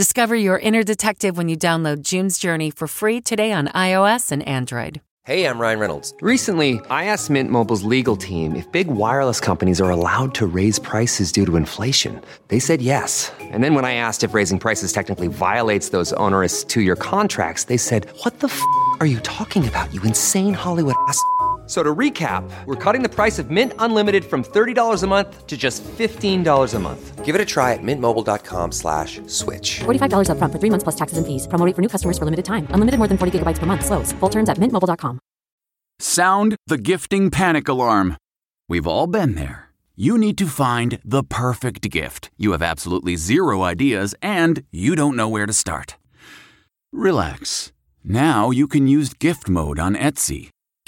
Discover your inner detective when you download June's Journey for free today on iOS and Android. Hey, I'm Ryan Reynolds. Recently, I asked Mint Mobile's legal team if big wireless companies are allowed to raise prices due to inflation. They said yes. And then when I asked if raising prices technically violates those onerous two year contracts, they said, What the f are you talking about, you insane Hollywood ass? So to recap, we're cutting the price of Mint Unlimited from $30 a month to just $15 a month. Give it a try at mintmobile.com slash switch. $45 up front for three months plus taxes and fees. Promo for new customers for limited time. Unlimited more than 40 gigabytes per month. Slows. Full terms at mintmobile.com. Sound the gifting panic alarm. We've all been there. You need to find the perfect gift. You have absolutely zero ideas and you don't know where to start. Relax. Now you can use gift mode on Etsy.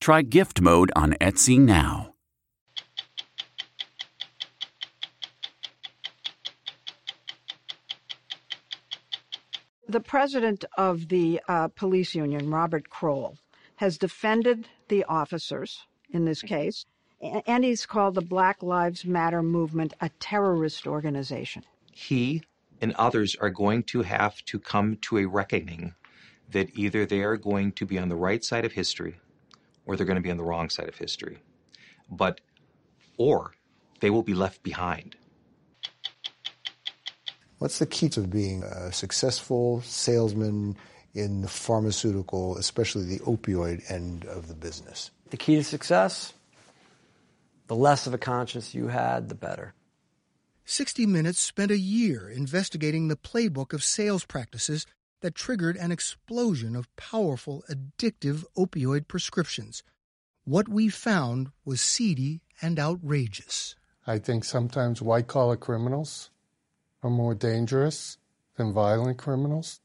Try gift mode on Etsy now. The president of the uh, police union, Robert Kroll, has defended the officers in this case, and he's called the Black Lives Matter movement a terrorist organization. He and others are going to have to come to a reckoning that either they are going to be on the right side of history or they're going to be on the wrong side of history. But, or they will be left behind. What's the key to being a successful salesman in the pharmaceutical, especially the opioid end of the business? The key to success? The less of a conscience you had, the better. 60 Minutes spent a year investigating the playbook of sales practices that triggered an explosion of powerful, addictive opioid prescriptions. What we found was seedy and outrageous. I think sometimes white collar criminals are more dangerous than violent criminals.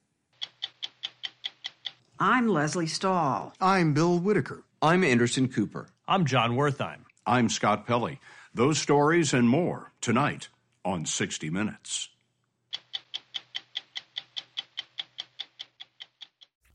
I'm Lesley Stahl. I'm Bill Whitaker. I'm Anderson Cooper. I'm Jon Wertheim. I'm Scott Pelley. Those stories and more tonight on 60 Minutes.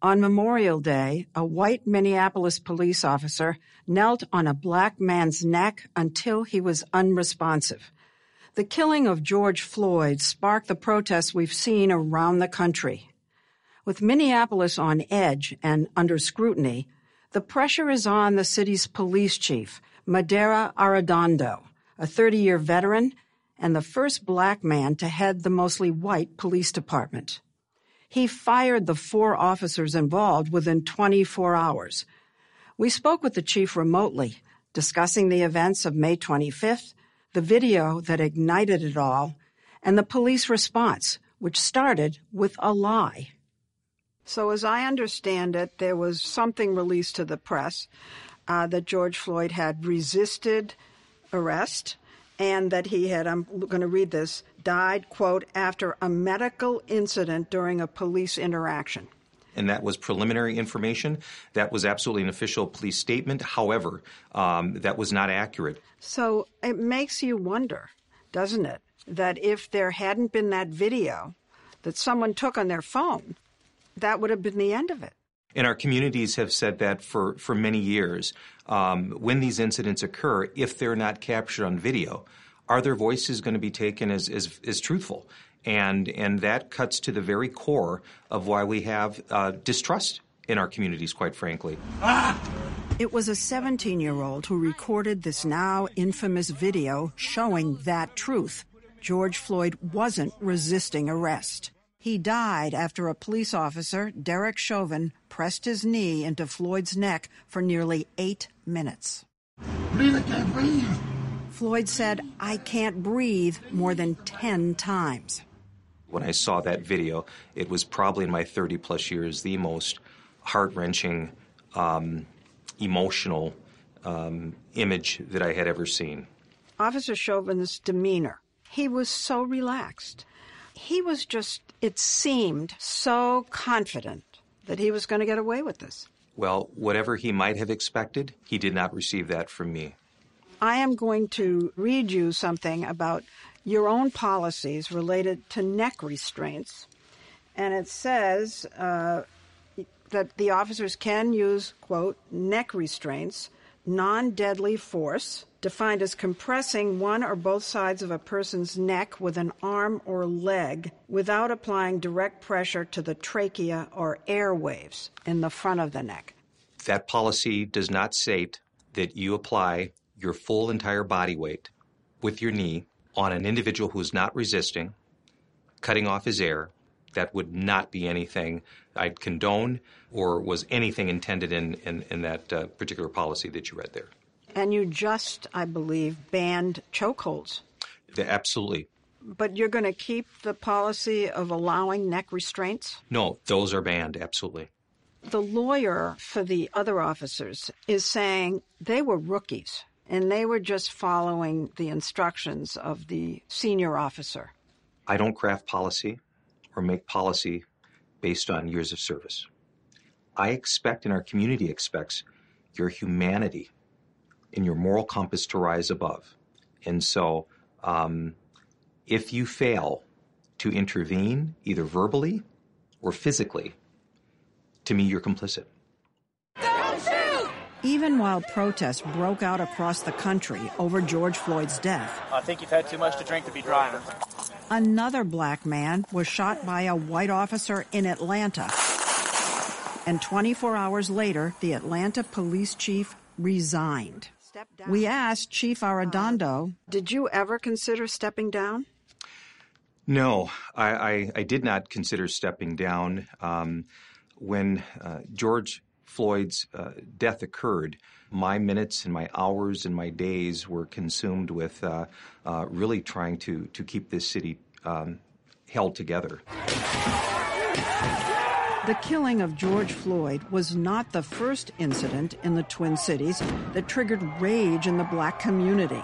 On Memorial Day, a white Minneapolis police officer knelt on a black man's neck until he was unresponsive. The killing of George Floyd sparked the protests we've seen around the country. With Minneapolis on edge and under scrutiny, the pressure is on the city's police chief, Medaria Arradondo, a 30-year veteran and the first black man to head the mostly white police department. He fired the four officers involved within 24 hours. We spoke with the chief remotely, discussing the events of May 25th, the video that ignited it all, and the police response, which started with a lie. So, as I understand it, there was something released to the press uh, that George Floyd had resisted arrest and that he had, I'm going to read this, died, quote, after a medical incident during a police interaction. And that was preliminary information. That was absolutely an official police statement. However, um, that was not accurate. So it makes you wonder, doesn't it, that if there hadn't been that video that someone took on their phone, that would have been the end of it. And our communities have said that for, for many years. Um, when these incidents occur, if they're not captured on video, are their voices going to be taken as, as, as truthful? And, and that cuts to the very core of why we have uh, distrust in our communities, quite frankly. It was a 17 year old who recorded this now infamous video showing that truth. George Floyd wasn't resisting arrest. He died after a police officer, Derek Chauvin, pressed his knee into Floyd's neck for nearly eight minutes. I can't breathe. Floyd said, I can't breathe more than 10 times. When I saw that video, it was probably in my 30 plus years the most heart wrenching, um, emotional um, image that I had ever seen. Officer Chauvin's demeanor, he was so relaxed. He was just it seemed so confident that he was going to get away with this. Well, whatever he might have expected, he did not receive that from me. I am going to read you something about your own policies related to neck restraints. And it says uh, that the officers can use, quote, neck restraints, non deadly force, defined as compressing one or both sides of a person's neck with an arm or leg without applying direct pressure to the trachea or airwaves in the front of the neck. That policy does not state that you apply your full entire body weight with your knee on an individual who's not resisting, cutting off his air. That would not be anything I'd condone or was anything intended in, in, in that uh, particular policy that you read there. And you just, I believe, banned chokeholds. Absolutely. But you're going to keep the policy of allowing neck restraints? No, those are banned, absolutely. The lawyer for the other officers is saying they were rookies and they were just following the instructions of the senior officer. I don't craft policy or make policy based on years of service. I expect, and our community expects, your humanity and your moral compass to rise above. And so, um, if you fail to intervene, either verbally or physically, to me, you're complicit. Even while protests broke out across the country over George Floyd's death, I think you've had too much to drink to be driving. Another black man was shot by a white officer in Atlanta. And 24 hours later, the Atlanta police chief resigned. We asked Chief Arradondo, did you ever consider stepping down? No, I, I, I did not consider stepping down. Um, when uh, George Floyd's uh, death occurred, my minutes and my hours and my days were consumed with uh, uh really trying to, to keep this city um, held together. The killing of George Floyd was not the first incident in the Twin Cities that triggered rage in the black community.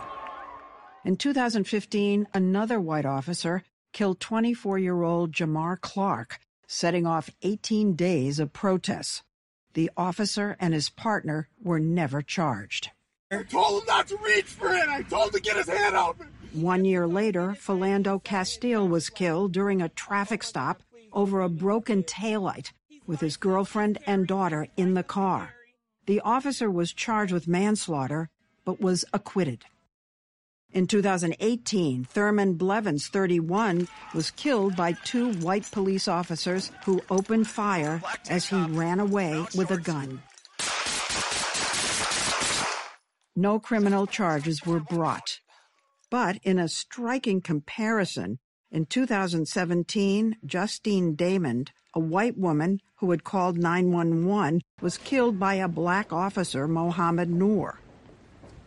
In 2015, another white officer killed 24 year old Jamar Clark, setting off 18 days of protests. The officer and his partner were never charged. I told him not to reach for it. I told him to get his hand out. One year later, Philando Castile was killed during a traffic stop over a broken taillight with his girlfriend and daughter in the car. The officer was charged with manslaughter, but was acquitted. In 2018, Thurman Blevins, 31, was killed by two white police officers who opened fire as he ran away with a gun. No criminal charges were brought. But in a striking comparison, in 2017, Justine Damond, a white woman who had called 911, was killed by a black officer, Mohamed Noor.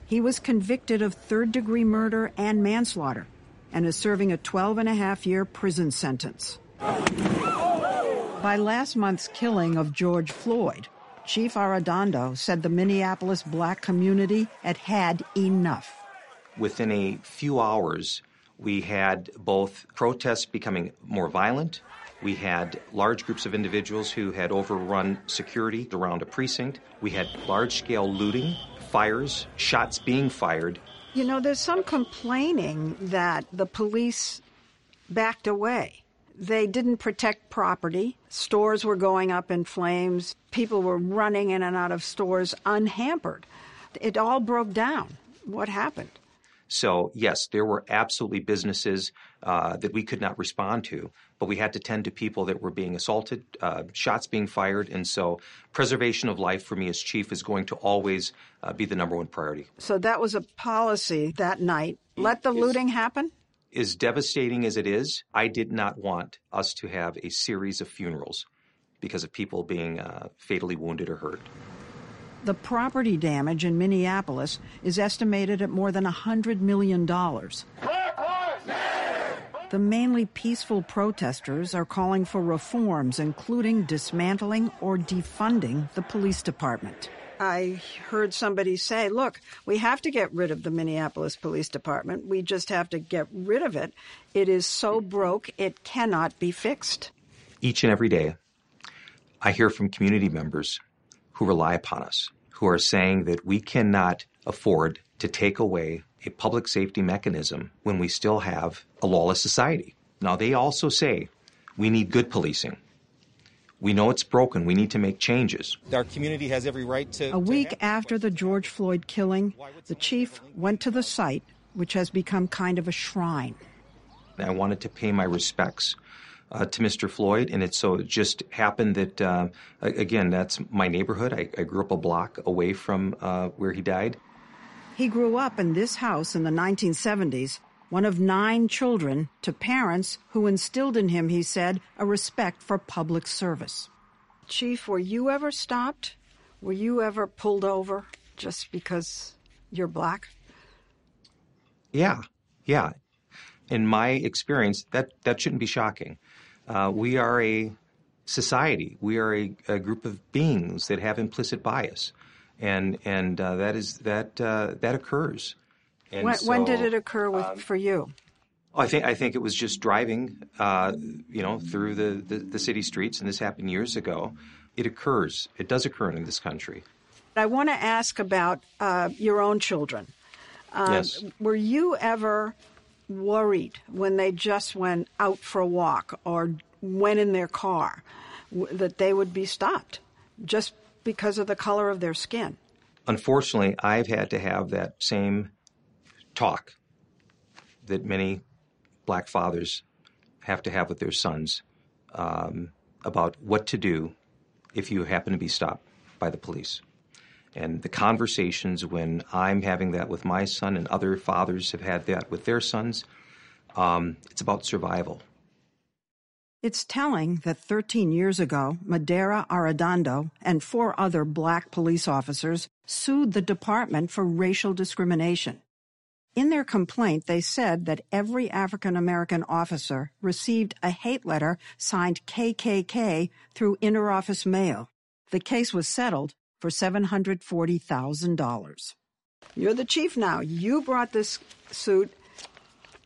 He was convicted of third degree murder and manslaughter and is serving a 12 and a half year prison sentence. By last month's killing of George Floyd, Chief Arradondo said the Minneapolis black community had had enough. Within a few hours, we had both protests becoming more violent. We had large groups of individuals who had overrun security around a precinct. We had large scale looting, fires, shots being fired. You know, there's some complaining that the police backed away. They didn't protect property. Stores were going up in flames. People were running in and out of stores unhampered. It all broke down. What happened? So, yes, there were absolutely businesses uh, that we could not respond to, but we had to tend to people that were being assaulted, uh, shots being fired. And so, preservation of life for me as chief is going to always uh, be the number one priority. So, that was a policy that night. Let the looting happen? As devastating as it is, I did not want us to have a series of funerals because of people being uh, fatally wounded or hurt. The property damage in Minneapolis is estimated at more than $100 million. The mainly peaceful protesters are calling for reforms, including dismantling or defunding the police department. I heard somebody say, look, we have to get rid of the Minneapolis Police Department. We just have to get rid of it. It is so broke, it cannot be fixed. Each and every day, I hear from community members who rely upon us, who are saying that we cannot afford to take away a public safety mechanism when we still have a lawless society. Now, they also say we need good policing. We know it's broken. We need to make changes. Our community has every right to. A week after the George Floyd killing, the chief went to the site, which has become kind of a shrine. I wanted to pay my respects uh, to Mr. Floyd, and it so it just happened that uh, again, that's my neighborhood. I, I, grew up a block away from uh, where he died. He grew up in this house in the 1970s, one of nine children to parents who instilled in him, he said, a respect for public service. Chief, were you ever stopped? Were you ever pulled over just because you're black? Yeah, yeah. In my experience, that, that shouldn't be shocking. Uh, we are a society. We are a, a, group of beings that have implicit bias, and and uh, that is that uh, that occurs. When, so, when, did it occur with, um, for you? I think I think it was just driving, uh, you know, through the, the, the, city streets, and this happened years ago. It occurs. It does occur in this country. I want to ask about uh, your own children. Um, yes. Were you ever worried when they just went out for a walk or went in their car that they would be stopped just because of the color of their skin? Unfortunately, I've had to have that same talk that many black fathers have to have with their sons um, about what to do if you happen to be stopped by the police. And the conversations when I'm having that with my son and other fathers have had that with their sons, um, it's about survival. It's telling that 13 years ago, Medaria Arradondo and four other black police officers sued the department for racial discrimination. In their complaint, they said that every African American officer received a hate letter signed KKK through interoffice mail. The case was settled for $740,000. You're the chief now. You brought this suit,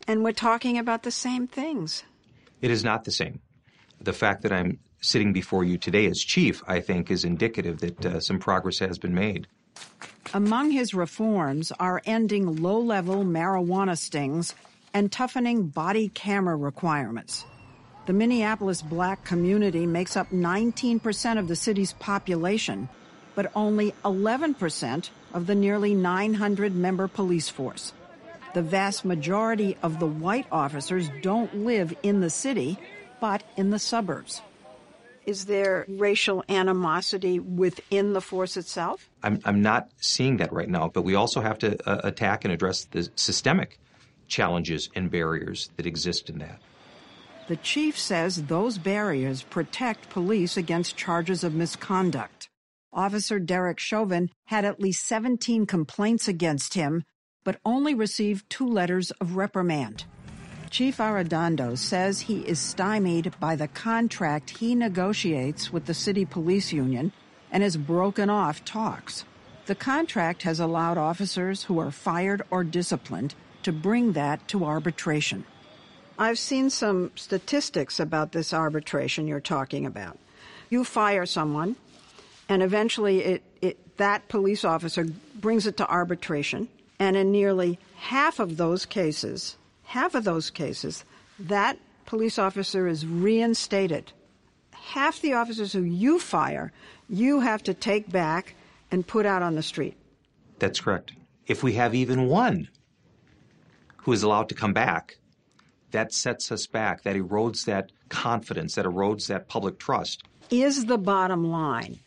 and we're talking about the same things. It is not the same. The fact that I'm sitting before you today as chief, I think, is indicative that uh, some progress has been made. Among his reforms are ending low level marijuana stings and toughening body camera requirements. The Minneapolis black community makes up 19% of the city's population, but only 11% of the nearly 900 member police force. The vast majority of the white officers don't live in the city, but in the suburbs. Is there racial animosity within the force itself? I'm, I'm not seeing that right now, but we also have to uh, attack and address the systemic challenges and barriers that exist in that. The chief says those barriers protect police against charges of misconduct. Officer Derek Chauvin had at least 17 complaints against him, but only received two letters of reprimand. Chief Arradondo says he is stymied by the contract he negotiates with the city police union and has broken off talks. The contract has allowed officers who are fired or disciplined to bring that to arbitration. I've seen some statistics about this arbitration you're talking about. You fire someone, and eventually it, it, that police officer brings it to arbitration, and in nearly half of those cases, half of those cases, that police officer is reinstated. Half the officers who you fire, you have to take back and put out on the street. That's correct. If we have even one who is allowed to come back, that sets us back. That erodes that confidence, that erodes that public trust. Is the bottom line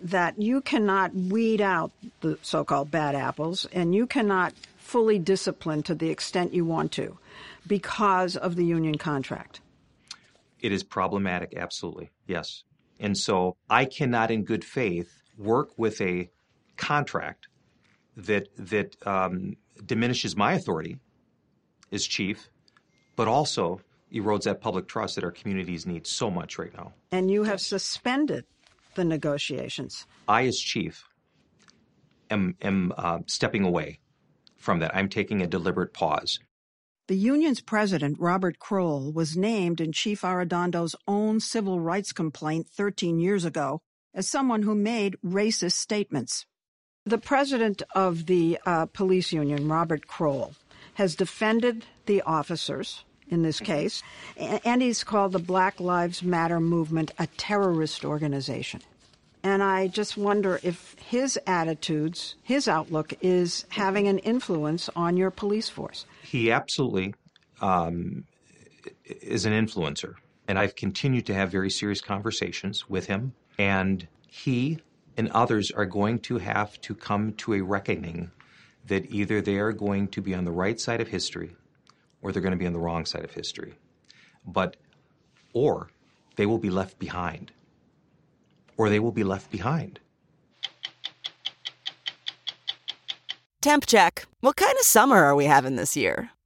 that you cannot weed out the so called bad apples and you cannot fully disciplined to the extent you want to because of the union contract? It is problematic, absolutely, yes. And so I cannot, in good faith, work with a contract that that um, diminishes my authority as chief, but also erodes that public trust that our communities need so much right now. And you have suspended the negotiations. I, as chief, am am uh, stepping away from that. I'm taking a deliberate pause. The union's president, Robert Kroll, was named in Chief Arradondo's own civil rights complaint 13 years ago as someone who made racist statements. The president of the uh, police union, Robert Kroll, has defended the officers in this case, and he's called the Black Lives Matter movement a terrorist organization. And I just wonder if his attitudes, his outlook, is having an influence on your police force. He absolutely um, is an influencer. And I've continued to have very serious conversations with him. And he and others are going to have to come to a reckoning that either they are going to be on the right side of history or they're going to be on the wrong side of history. But, or they will be left behind. Or they will be left behind. Temp check. What kind of summer are we having this year?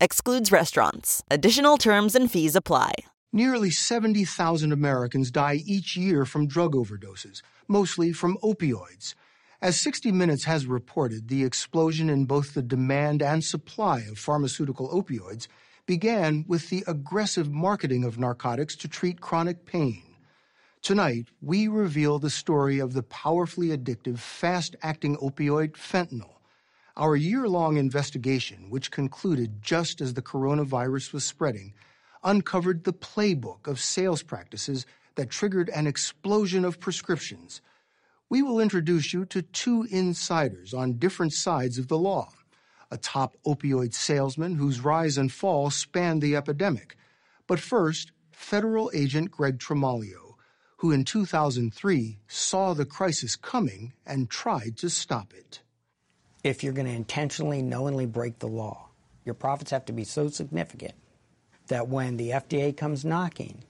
Excludes restaurants. Additional terms and fees apply. Nearly 70,000 Americans die each year from drug overdoses, mostly from opioids. As 60 Minutes has reported, the explosion in both the demand and supply of pharmaceutical opioids began with the aggressive marketing of narcotics to treat chronic pain. Tonight, we reveal the story of the powerfully addictive, fast acting opioid fentanyl. Our year long investigation, which concluded just as the coronavirus was spreading, uncovered the playbook of sales practices that triggered an explosion of prescriptions. We will introduce you to two insiders on different sides of the law a top opioid salesman whose rise and fall spanned the epidemic. But first, federal agent Greg Tremaglio, who in 2003 saw the crisis coming and tried to stop it. If you're going to intentionally, knowingly break the law, your profits have to be so significant that when the FDA comes knocking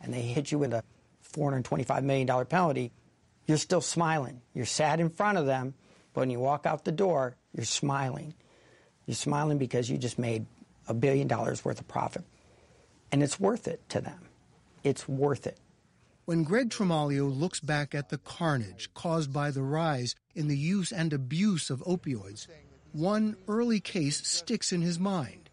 and they hit you with a $425 million penalty, you're still smiling. You're sad in front of them, but when you walk out the door, you're smiling. You're smiling because you just made a billion dollars worth of profit. And it's worth it to them. It's worth it. When Greg Tremaglio looks back at the carnage caused by the rise in the use and abuse of opioids, one early case sticks in his mind.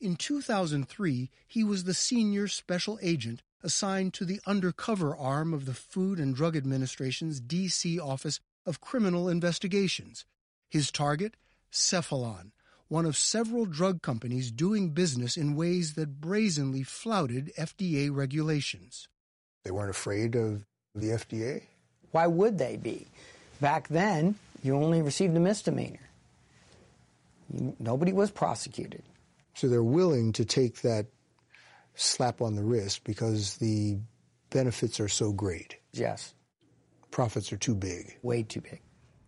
In 2003, he was the senior special agent assigned to the undercover arm of the Food and Drug Administration's D.C. Office of Criminal Investigations. His target? Cephalon, one of several drug companies doing business in ways that brazenly flouted FDA regulations. They weren't afraid of the FDA? Why would they be? Back then, you only received a misdemeanor. You, nobody was prosecuted. So they're willing to take that slap on the wrist because the benefits are so great. Yes. Profits are too big. Way too big.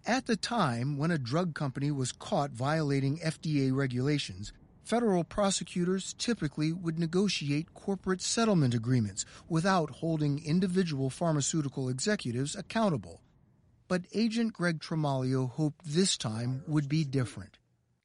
At the time when a drug company was caught violating FDA regulations, federal prosecutors typically would negotiate corporate settlement agreements without holding individual pharmaceutical executives accountable. But Agent Greg Tremaglio hoped this time would be different.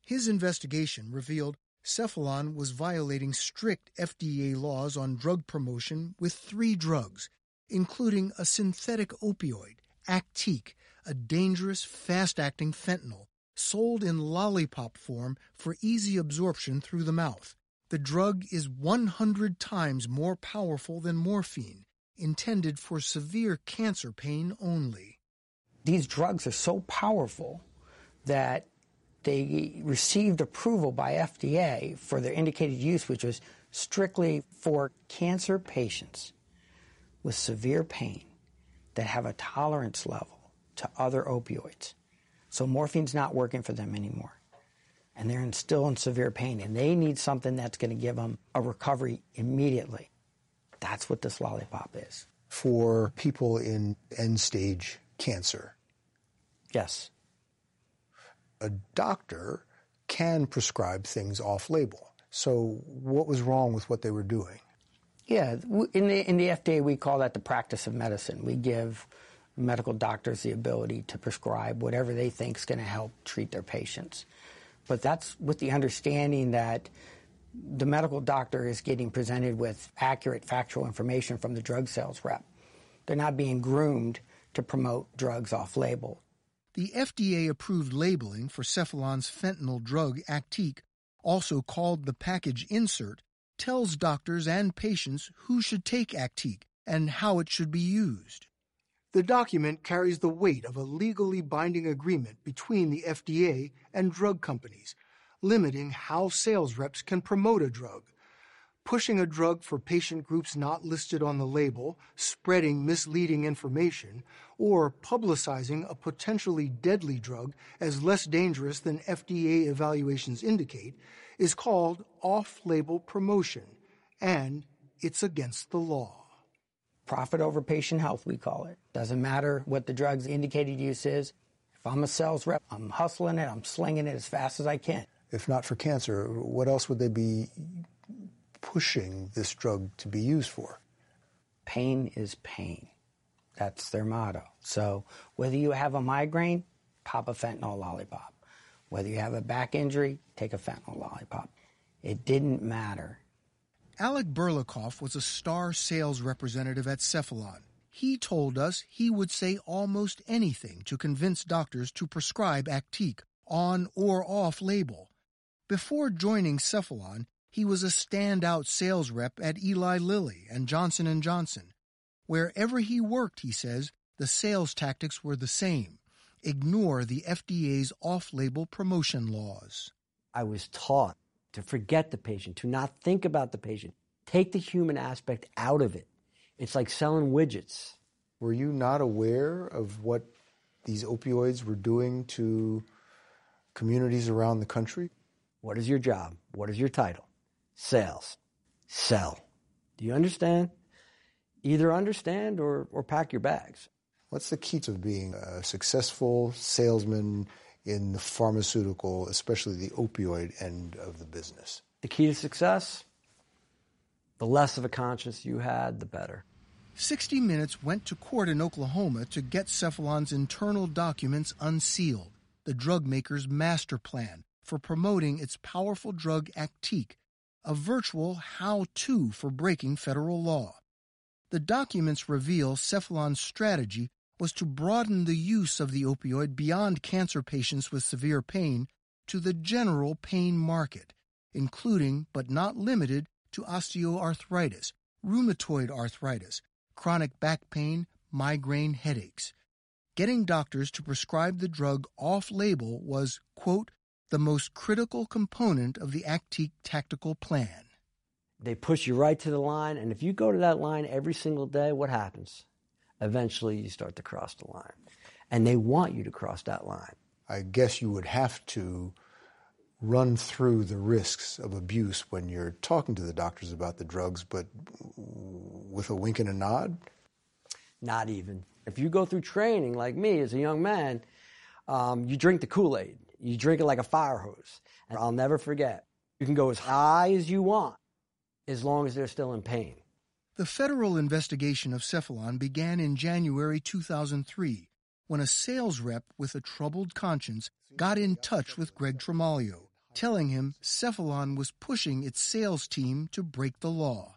His investigation revealed Cephalon was violating strict FDA laws on drug promotion with three drugs, including a synthetic opioid, Actiq, a dangerous, fast acting fentanyl, sold in lollipop form for easy absorption through the mouth. The drug is 100 times more powerful than morphine, intended for severe cancer pain only. These drugs are so powerful that they received approval by FDA for their indicated use, which was strictly for cancer patients with severe pain that have a tolerance level to other opioids. So morphine's not working for them anymore. And they're in, still in severe pain, and they need something that's going to give them a recovery immediately. That's what this lollipop is. For people in end stage cancer. Yes a doctor can prescribe things off label. So, what was wrong with what they were doing? Yeah, in the, in the FDA, we call that the practice of medicine. We give medical doctors the ability to prescribe whatever they think is going to help treat their patients. But that's with the understanding that the medical doctor is getting presented with accurate, factual information from the drug sales rep. They're not being groomed to promote drugs off label. The FDA approved labeling for Cephalon's fentanyl drug Actiq, also called the package insert, tells doctors and patients who should take Actiq and how it should be used. The document carries the weight of a legally binding agreement between the FDA and drug companies, limiting how sales reps can promote a drug pushing a drug for patient groups not listed on the label, spreading misleading information, or publicizing a potentially deadly drug as less dangerous than FDA evaluations indicate is called off label promotion, and it's against the law. Profit over patient health, we call it. Doesn't matter what the drug's indicated use is. If I'm a sales rep, I'm hustling it, I'm slinging it as fast as I can. If not for cancer, what else would they be pushing this drug to be used for? Pain is pain. That's their motto. So whether you have a migraine, pop a fentanyl lollipop. Whether you have a back injury, take a fentanyl lollipop. It didn't matter. Alec Burlakoff was a star sales representative at Cephalon. He told us he would say almost anything to convince doctors to prescribe Actiq on or off label. Before joining Cephalon, he was a standout sales rep at Eli Lilly and Johnson & Johnson. Wherever he worked, he says, the sales tactics were the same. Ignore the FDA's off-label promotion laws. I was taught to forget the patient, to not think about the patient, take the human aspect out of it. It's like selling widgets. Were you not aware of what these opioids were doing to communities around the country? What is your job? What is your title? sales. Sell. Do you understand? Either understand or, or pack your bags. What's the key to being a successful salesman in the pharmaceutical, especially the opioid end of the business? The key to success? The less of a conscience you had, the better. 60 Minutes went to court in Oklahoma to get Cephalon's internal documents unsealed, the drug maker's master plan for promoting its powerful drug Actiq a virtual how to for breaking federal law. The documents reveal Cephalon's strategy was to broaden the use of the opioid beyond cancer patients with severe pain to the general pain market, including but not limited to osteoarthritis, rheumatoid arthritis, chronic back pain, migraine headaches. Getting doctors to prescribe the drug off label was, quote, the most critical component of the Actiq tactical plan. They push you right to the line, and if you go to that line every single day, what happens? Eventually, you start to cross the line. And they want you to cross that line. I guess you would have to run through the risks of abuse when you're talking to the doctors about the drugs, but with a wink and a nod? Not even. If you go through training like me as a young man, um, you drink the Kool Aid. You drink it like a fire hose. And I'll never forget. You can go as high as you want as long as they're still in pain. The federal investigation of Cephalon began in January 2003 when a sales rep with a troubled conscience got in touch with Greg Tremaglio, telling him Cephalon was pushing its sales team to break the law.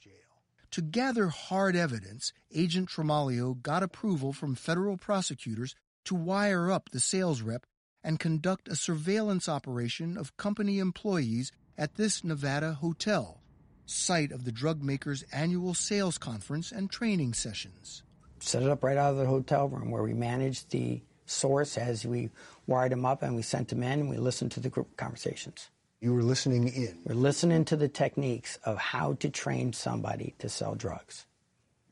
To gather hard evidence, Agent Tremaglio got approval from federal prosecutors to wire up the sales rep and conduct a surveillance operation of company employees at this Nevada hotel, site of the drug maker's annual sales conference and training sessions. Set it up right out of the hotel room where we managed the source as we wired them up and we sent them in and we listened to the group conversations. You were listening in. We're listening to the techniques of how to train somebody to sell drugs.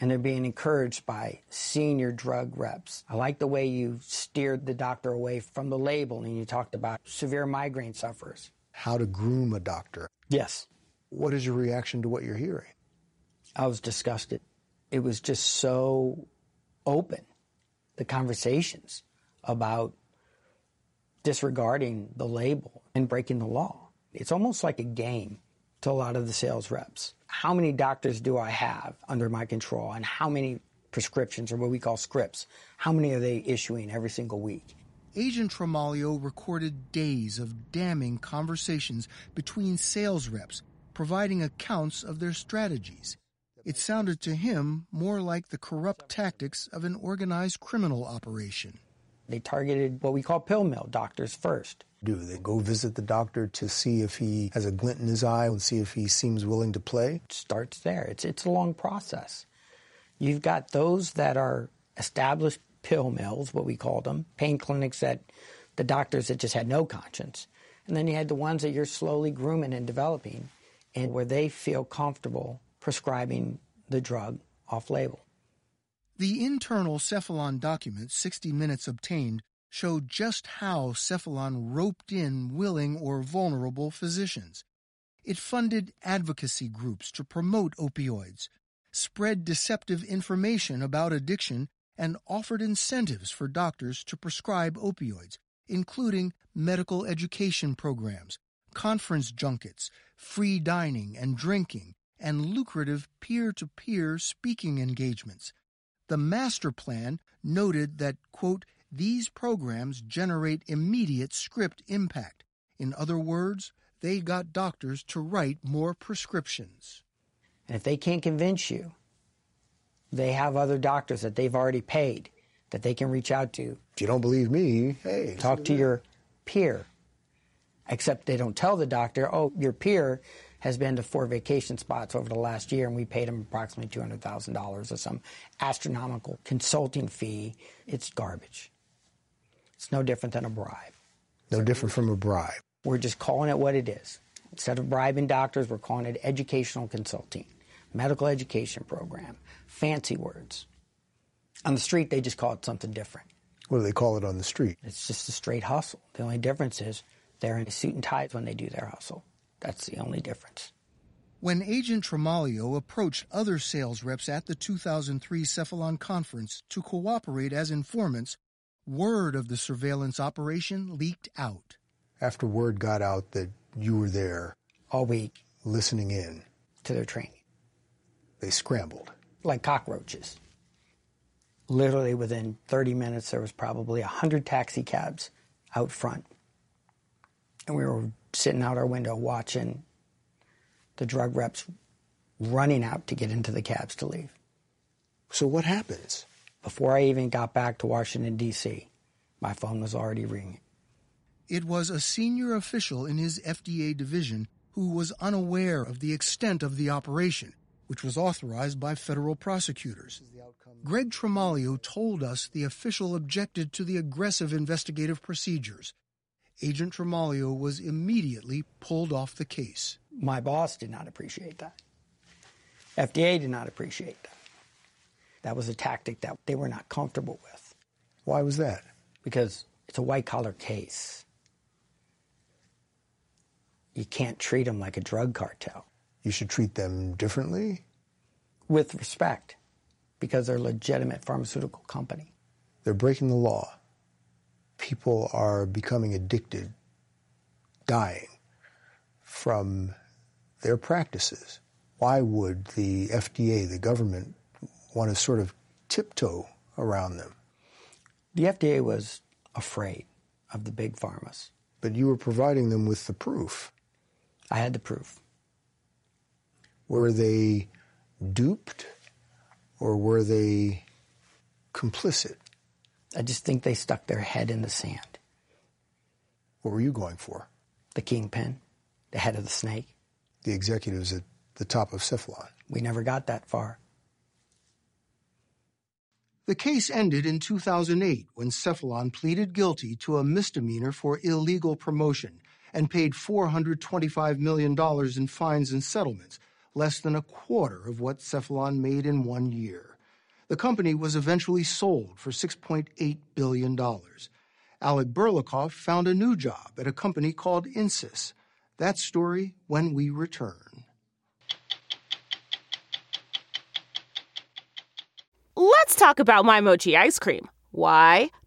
And they're being encouraged by senior drug reps. I like the way you steered the doctor away from the label and you talked about severe migraine sufferers. How to groom a doctor. Yes. What is your reaction to what you're hearing? I was disgusted. It was just so open, the conversations about disregarding the label and breaking the law. It's almost like a game to a lot of the sales reps. How many doctors do I have under my control and how many prescriptions or what we call scripts, how many are they issuing every single week? Agent Tremaglio recorded days of damning conversations between sales reps, providing accounts of their strategies. It sounded to him more like the corrupt tactics of an organized criminal operation. They targeted what we call pill mill doctors first. Do they go visit the doctor to see if he has a glint in his eye and see if he seems willing to play? It starts there. It's it's a long process. You've got those that are established pill mills, what we call them, pain clinics that the doctors that just had no conscience. And then you had the ones that you're slowly grooming and developing and where they feel comfortable prescribing the drug off label. The internal Cephalon documents 60 Minutes obtained showed just how Cephalon roped in willing or vulnerable physicians. It funded advocacy groups to promote opioids, spread deceptive information about addiction, and offered incentives for doctors to prescribe opioids, including medical education programs, conference junkets, free dining and drinking, and lucrative peer to peer speaking engagements. The master plan noted that, quote, these programs generate immediate script impact. In other words, they got doctors to write more prescriptions. And if they can't convince you, they have other doctors that they've already paid that they can reach out to. If you don't believe me, hey, talk to your peer. Except they don't tell the doctor, oh, your peer has been to four vacation spots over the last year, and we paid him approximately $200,000 or some astronomical consulting fee. It's garbage. It's no different than a bribe. No different from a bribe. We're just calling it what it is. Instead of bribing doctors, we're calling it educational consulting, medical education program, fancy words. On the street, they just call it something different. What do they call it on the street? It's just a straight hustle. The only difference is they're in a suit and ties when they do their hustle. That's the only difference. When Agent Tremaglio approached other sales reps at the 2003 Cephalon conference to cooperate as informants, word of the surveillance operation leaked out. After word got out that you were there all week listening in to their training, they scrambled like cockroaches. Literally within 30 minutes, there was probably 100 taxi cabs out front. And we were sitting out our window watching the drug reps running out to get into the cabs to leave. So what happens? Before I even got back to Washington, D.C., my phone was already ringing. It was a senior official in his FDA division who was unaware of the extent of the operation, which was authorized by federal prosecutors. Greg Tremaglio told us the official objected to the aggressive investigative procedures. Agent Tremaglio was immediately pulled off the case. My boss did not appreciate that. FDA did not appreciate that. That was a tactic that they were not comfortable with. Why was that? Because it's a white collar case. you can't treat them like a drug cartel. You should treat them differently? With respect, because they're a legitimate pharmaceutical company. They're breaking the law. People are becoming addicted, dying from their practices. Why would the FDA, the government, want to sort of tiptoe around them? The FDA was afraid of the big pharmas. But you were providing them with the proof. I had the proof. Were they duped or were they complicit? I just think they stuck their head in the sand. What were you going for? The kingpin, the head of the snake. The executives at the top of Cephalon. We never got that far. The case ended in 2008 when Cephalon pleaded guilty to a misdemeanor for illegal promotion and paid $425 million in fines and settlements, less than a quarter of what Cephalon made in one year. The company was eventually sold for $6.8 billion. Alec Burlakoff found a new job at a company called Insys. That story when we return. Let's talk about my mochi ice cream. Why?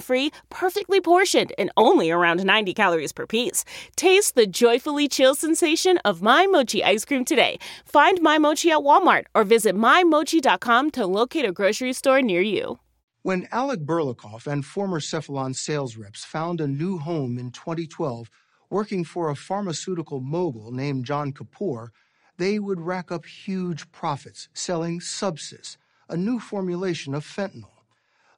free, perfectly portioned, and only around 90 calories per piece. Taste the joyfully chill sensation of My Mochi ice cream today. Find My Mochi at Walmart or visit MyMochi.com to locate a grocery store near you. When Alec Burlakoff and former Cephalon sales reps found a new home in 2012 working for a pharmaceutical mogul named John Kapoor, they would rack up huge profits selling Subsys, a new formulation of fentanyl.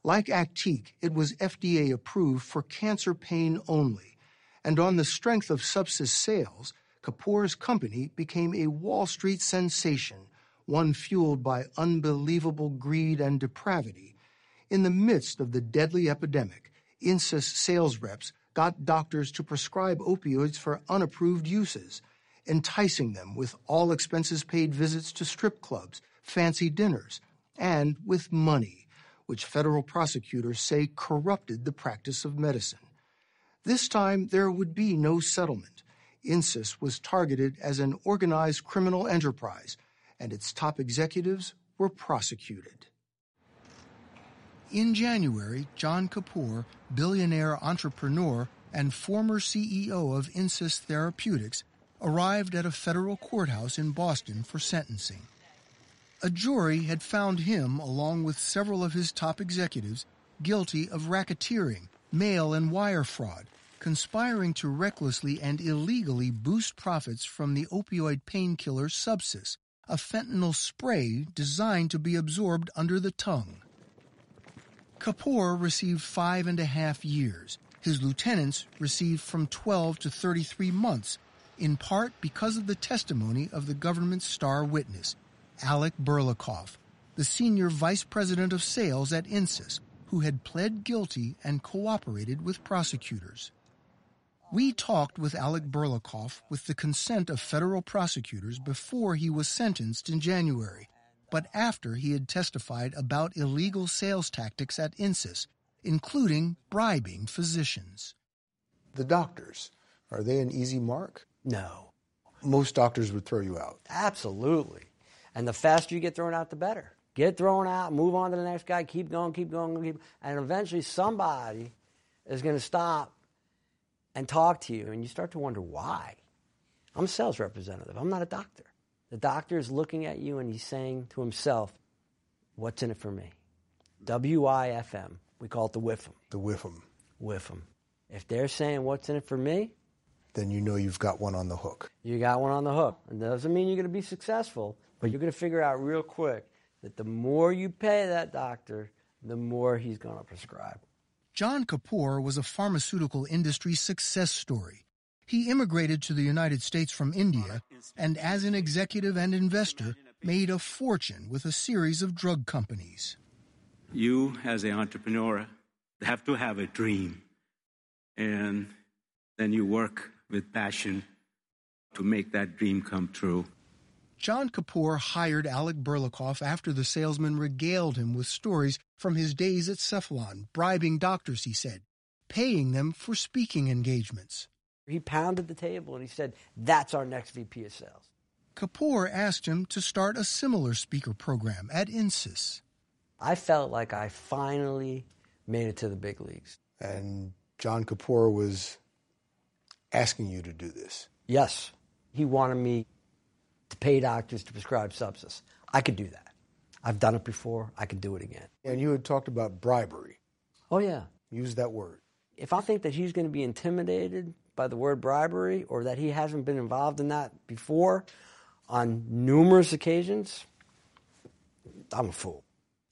Like Actiq, it was FDA approved for cancer pain only, and on the strength of Subsys sales, Kapoor's company became a Wall Street sensation, one fueled by unbelievable greed and depravity. In the midst of the deadly epidemic, Insys sales reps got doctors to prescribe opioids for unapproved uses, enticing them with all expenses paid visits to strip clubs, fancy dinners, and with money which federal prosecutors say corrupted the practice of medicine. This time, there would be no settlement. Insys was targeted as an organized criminal enterprise, and its top executives were prosecuted. In January, John Kapoor, billionaire entrepreneur and former CEO of Insys Therapeutics, arrived at a federal courthouse in Boston for sentencing. A jury had found him, along with several of his top executives, guilty of racketeering, mail and wire fraud, conspiring to recklessly and illegally boost profits from the opioid painkiller Subsys, a fentanyl spray designed to be absorbed under the tongue. Kapoor received five and a half years. His lieutenants received from 12 to 33 months, in part because of the testimony of the government's star witness, Alec Burlakoff, the senior vice president of sales at Insys, who had pled guilty and cooperated with prosecutors. We talked with Alec Burlakoff with the consent of federal prosecutors before he was sentenced in January, but after he had testified about illegal sales tactics at Insys, including bribing physicians. The doctors, are they an easy mark? No. Most doctors would throw you out. Absolutely. And the faster you get thrown out, the better. Get thrown out, move on to the next guy, keep going, keep going, keep, and eventually somebody is going to stop and talk to you, and you start to wonder why. I'm a sales representative. I'm not a doctor. The doctor is looking at you and he's saying to himself, What's in it for me? W I F M. We call it the WIFM. The WIFM. WIFM. If they're saying, What's in it for me? Then you know you've got one on the hook. You got one on the hook. It doesn't mean you're going to be successful, but you're going to figure out real quick that the more you pay that doctor, the more he's going to prescribe. John Kapoor was a pharmaceutical industry success story. He immigrated to the United States from India and, as an executive and investor, made a fortune with a series of drug companies. You, as an entrepreneur, have to have a dream, and then you work with passion to make that dream come true. John Kapoor hired Alec Burlakoff after the salesman regaled him with stories from his days at Cephalon, bribing doctors, he said, paying them for speaking engagements. He pounded the table and he said, That's our next VP of sales. Kapoor asked him to start a similar speaker program at Insys. I felt like I finally made it to the big leagues. And John Kapoor was asking you to do this. Yes. He wanted me to pay doctors to prescribe Subsys. I could do that. I've done it before. I can do it again. And you had talked about bribery. Oh, yeah. Use that word. If I think that he's going to be intimidated by the word bribery or that he hasn't been involved in that before on numerous occasions, I'm a fool.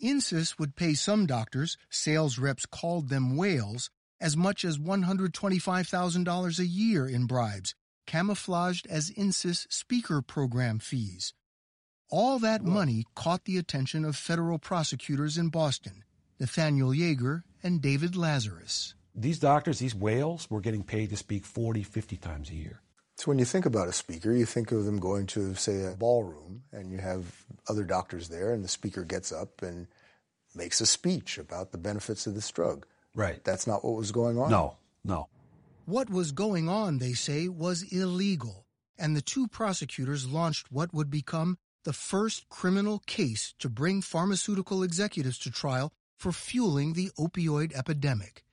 Insys would pay some doctors, sales reps called them whales, as much as $125,000 a year in bribes, camouflaged as Insys speaker program fees. All that money caught the attention of federal prosecutors in Boston, Nathaniel Yeager and David Lazarus. These doctors, these whales, were getting paid to speak 40, 50 times a year. So when you think about a speaker, you think of them going to, say, a ballroom, and you have other doctors there, and the speaker gets up and makes a speech about the benefits of this drug. Right. That's not what was going on? No, no. What was going on, they say, was illegal, and the two prosecutors launched what would become the first criminal case to bring pharmaceutical executives to trial for fueling the opioid epidemic.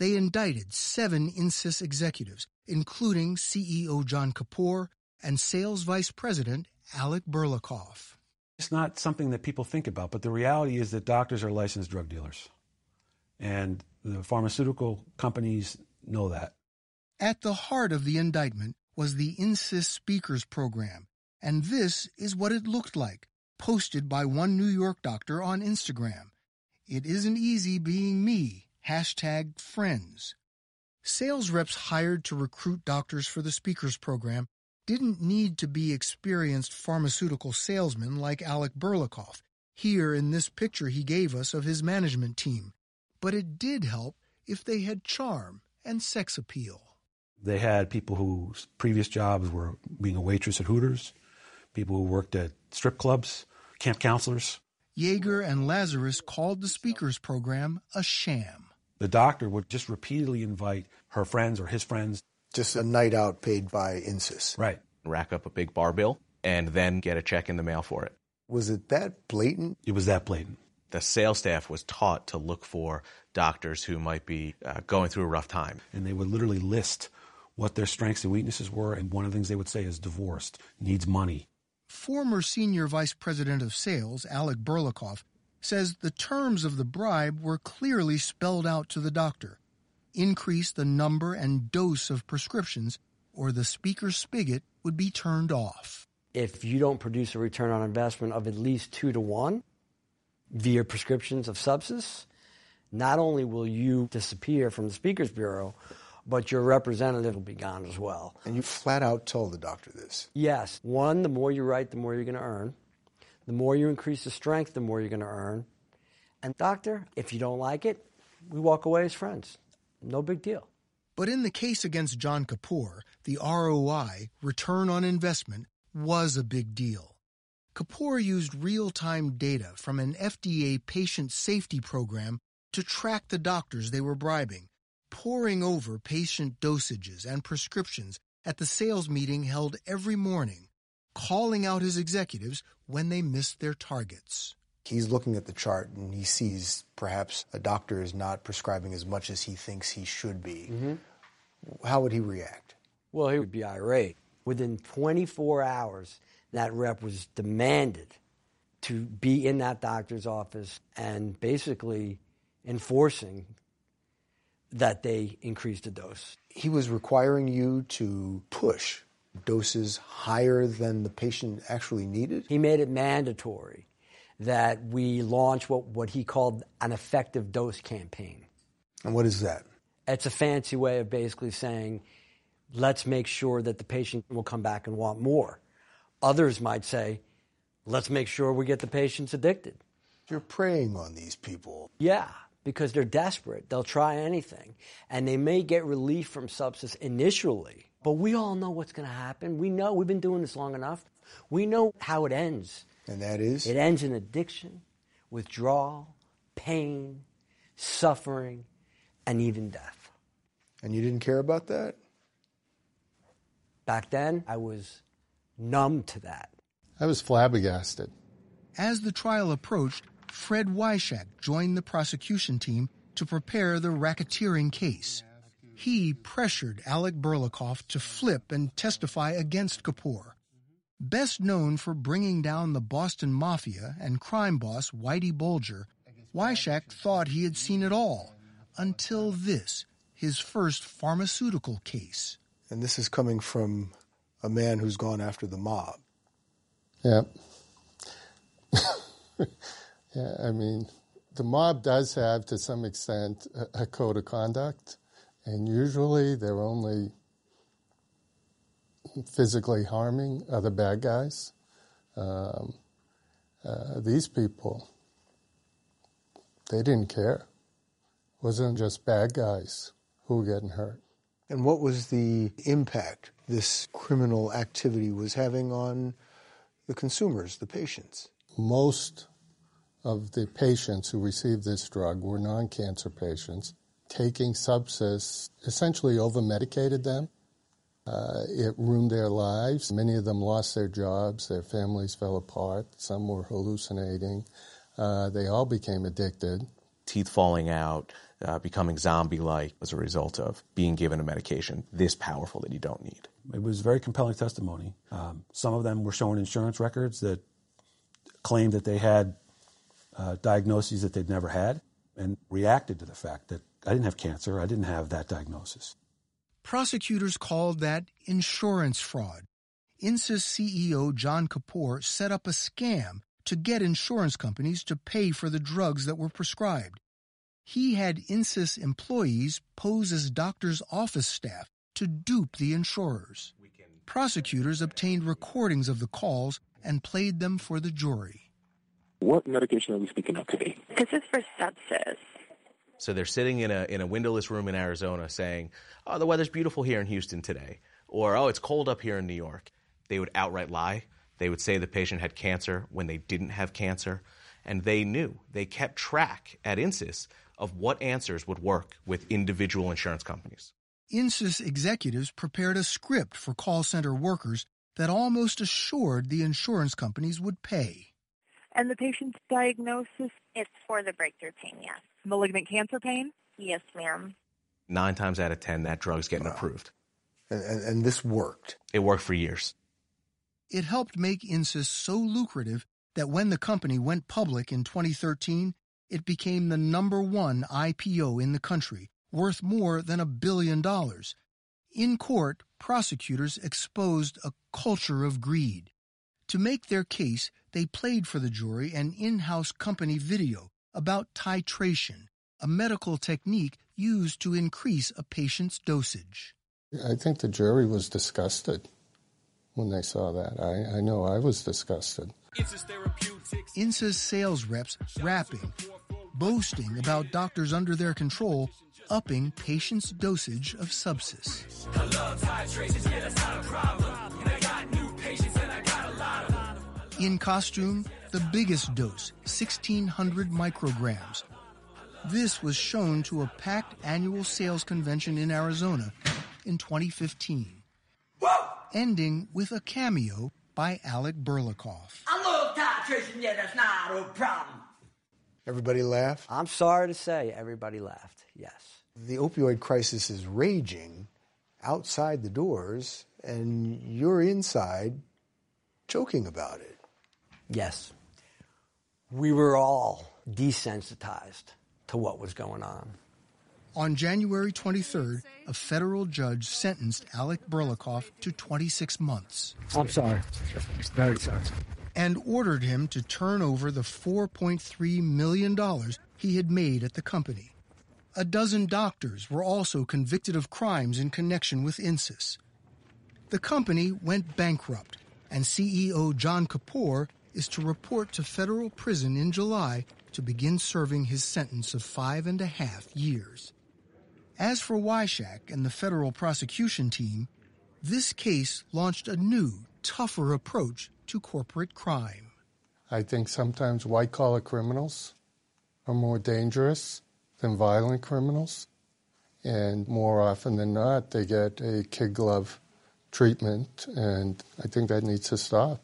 They indicted seven Insys executives, including CEO John Kapoor and Sales Vice President Alec Burlakoff. It's not something that people think about, but the reality is that doctors are licensed drug dealers. And the pharmaceutical companies know that. At the heart of the indictment was the Insys Speakers Program, and this is what it looked like, posted by one New York doctor on Instagram. It isn't easy being me, hashtag friends. Sales reps hired to recruit doctors for the Speakers Program didn't need to be experienced pharmaceutical salesmen like Alec Burlakoff, here in this picture he gave us of his management team, but it did help if they had charm and sex appeal. They had people whose previous jobs were being a waitress at Hooters, people who worked at strip clubs, camp counselors. Yeager and Lazarus called the speakers program a sham. The doctor would just repeatedly invite her friends or his friends. Just a night out paid by Insys. Right. Rack up a big bar bill and then get a check in the mail for it. Was it that blatant? It was that blatant. The sales staff was taught to look for doctors who might be uh, going through a rough time. And they would literally list what their strengths and weaknesses were. And one of the things they would say is divorced, needs money. Former Senior Vice President of Sales, Alec Burlakoff, says the terms of the bribe were clearly spelled out to the doctor. Increase the number and dose of prescriptions, or the speaker's spigot would be turned off. If you don't produce a return on investment of at least two to one via prescriptions of Subsys, not only will you disappear from the Speakers Bureau, but your representative will be gone as well. And you flat out told the doctor this? Yes. One, the more you write, the more you're going to earn. The more you increase the strength, the more you're going to earn. And, doctor, if you don't like it, we walk away as friends. No big deal. But in the case against John Kapoor, the ROI, return on investment, was a big deal. Kapoor used real time data from an FDA patient safety program to track the doctors they were bribing poring over patient dosages and prescriptions at the sales meeting held every morning, calling out his executives when they missed their targets. He's looking at the chart and he sees perhaps a doctor is not prescribing as much as he thinks he should be. Mm-hmm. How would he react? Well, he would be irate. Within 24 hours, that rep was demanded to be in that doctor's office and basically enforcing that they increased the dose. He was requiring you to push doses higher than the patient actually needed? He made it mandatory that we launch what, what he called an effective dose campaign. And what is that? It's a fancy way of basically saying let's make sure that the patient will come back and want more. Others might say, let's make sure we get the patients addicted. You're preying on these people. Yeah, because they're desperate. They'll try anything. And they may get relief from Subsys initially, but we all know what's going to happen. We know, we've been doing this long enough. We know how it ends. And that is? It ends in addiction, withdrawal, pain, suffering, and even death. And you didn't care about that? Back then, I was numb to that. I was flabbergasted. As the trial approached, Fred Wyshak joined the prosecution team to prepare the racketeering case. He pressured Alec Burlakoff to flip and testify against Kapoor. Best known for bringing down the Boston Mafia and crime boss Whitey Bulger, Wyshak thought he had seen it all until this, his first pharmaceutical case. And this is coming from a man who's gone after the mob. Yeah. yeah, I mean, the mob does have, to some extent, a, a code of conduct, and usually they're only physically harming other bad guys. Um, uh, these people, they didn't care. It wasn't just bad guys who were getting hurt. And what was the impact this criminal activity was having on the consumers, the patients? Most of the patients who received this drug were non cancer patients. Taking Subsys essentially over medicated them. Uh, it ruined their lives. Many of them lost their jobs, their families fell apart, some were hallucinating. Uh, they all became addicted. Teeth falling out, uh, becoming zombie like as a result of being given a medication this powerful that you don't need. It was very compelling testimony. Um, some of them were showing insurance records that claimed that they had uh, diagnoses that they'd never had and reacted to the fact that I didn't have cancer, I didn't have that diagnosis. Prosecutors called that insurance fraud. Insys CEO John Kapoor set up a scam to get insurance companies to pay for the drugs that were prescribed. He had Insys employees pose as doctors' office staff to dupe the insurers. Prosecutors obtained recordings of the calls and played them for the jury. What medication are we speaking of today? This is for Subsys. So they're sitting in a in a windowless room in Arizona saying, "Oh, the weather's beautiful here in Houston today," or "Oh, it's cold up here in New York." They would outright lie. They would say the patient had cancer when they didn't have cancer, and they knew. They kept track at Insys of what answers would work with individual insurance companies. Insys executives prepared a script for call center workers that almost assured the insurance companies would pay. And the patient's diagnosis? It's for the breakthrough pain, yes. Malignant cancer pain? Yes, ma'am. Nine times out of ten, that drug's getting wow. approved. And, and, and this worked? It worked for years. It helped make Insys so lucrative that when the company went public in 2013, it became the number one IPO in the country, worth more than a billion dollars. In court, prosecutors exposed a culture of greed. To make their case, they played for the jury an in house company video about titration, a medical technique used to increase a patient's dosage. I think the jury was disgusted when they saw that. I, I know I was disgusted. Insys sales reps rapping, boasting about doctors under their control upping patients' dosage of Subsys. In costume, the biggest dose, 1600 micrograms. This was shown to a packed annual sales convention in Arizona in 2015, ending with a cameo by Alec Burlakoff. I love titration, yeah, that's not a problem. Everybody laughed? I'm sorry to say, everybody laughed, yes. The opioid crisis is raging outside the doors, and you're inside joking about it. Yes. We were all desensitized to what was going on. On January 23rd, a federal judge sentenced Alec Burlakoff to 26 months. I'm sorry. Very sorry. And ordered him to turn over the $4.3 million he had made at the company. A dozen doctors were also convicted of crimes in connection with Insys. The company went bankrupt, and CEO John Kapoor is to report to federal prison in July to begin serving his sentence of five and a half years. As for Wyshak and the federal prosecution team, this case launched a new, tougher approach to corporate crime. I think sometimes white collar criminals are more dangerous than violent criminals. And more often than not, they get a kid glove treatment, and I think that needs to stop.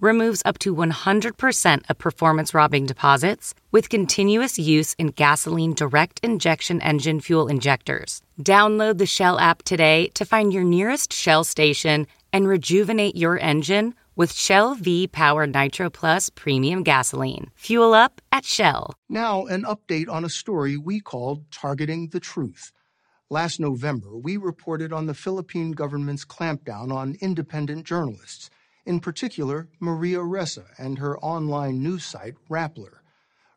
removes up to 100% of performance robbing deposits with continuous use in gasoline direct injection engine fuel injectors. Download the Shell app today to find your nearest Shell station and rejuvenate your engine with Shell V Power Nitro Plus Premium Gasoline. Fuel up at Shell. Now, an update on a story we called Targeting the Truth. Last November, we reported on the Philippine government's clampdown on independent journalists, in particular, Maria Ressa and her online news site, Rappler.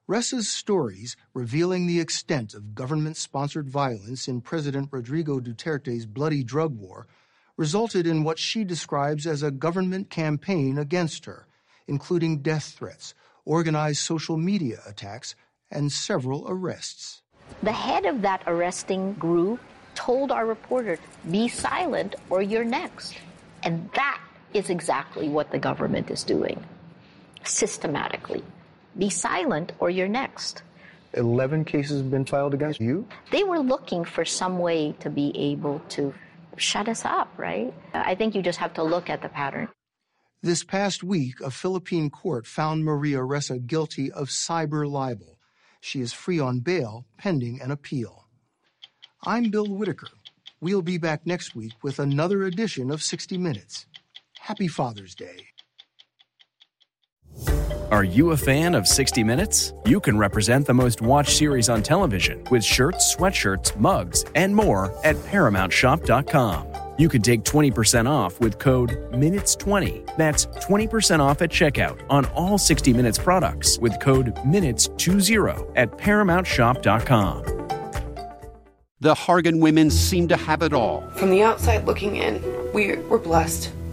Ressa's stories, revealing the extent of government sponsored violence in President Rodrigo Duterte's bloody drug war, resulted in what she describes as a government campaign against her, including death threats, organized social media attacks, and several arrests. The head of that arresting group told our reporter, be silent or you're next. And that is exactly what the government is doing systematically. Be silent or you're next. 11 cases have been filed against you? They were looking for some way to be able to shut us up, right? I think you just have to look at the pattern. This past week, a Philippine court found Maria Ressa guilty of cyber libel. She is free on bail pending an appeal. I'm Bill Whitaker. We'll be back next week with another edition of 60 Minutes. Happy Father's Day. Are you a fan of 60 Minutes? You can represent the most watched series on television with shirts, sweatshirts, mugs, and more at ParamountShop.com. You can take 20% off with code MINUTES20. That's 20% off at checkout on all 60 Minutes products with code MINUTES20 at ParamountShop.com. The Hargan women seem to have it all. From the outside looking in, we were blessed.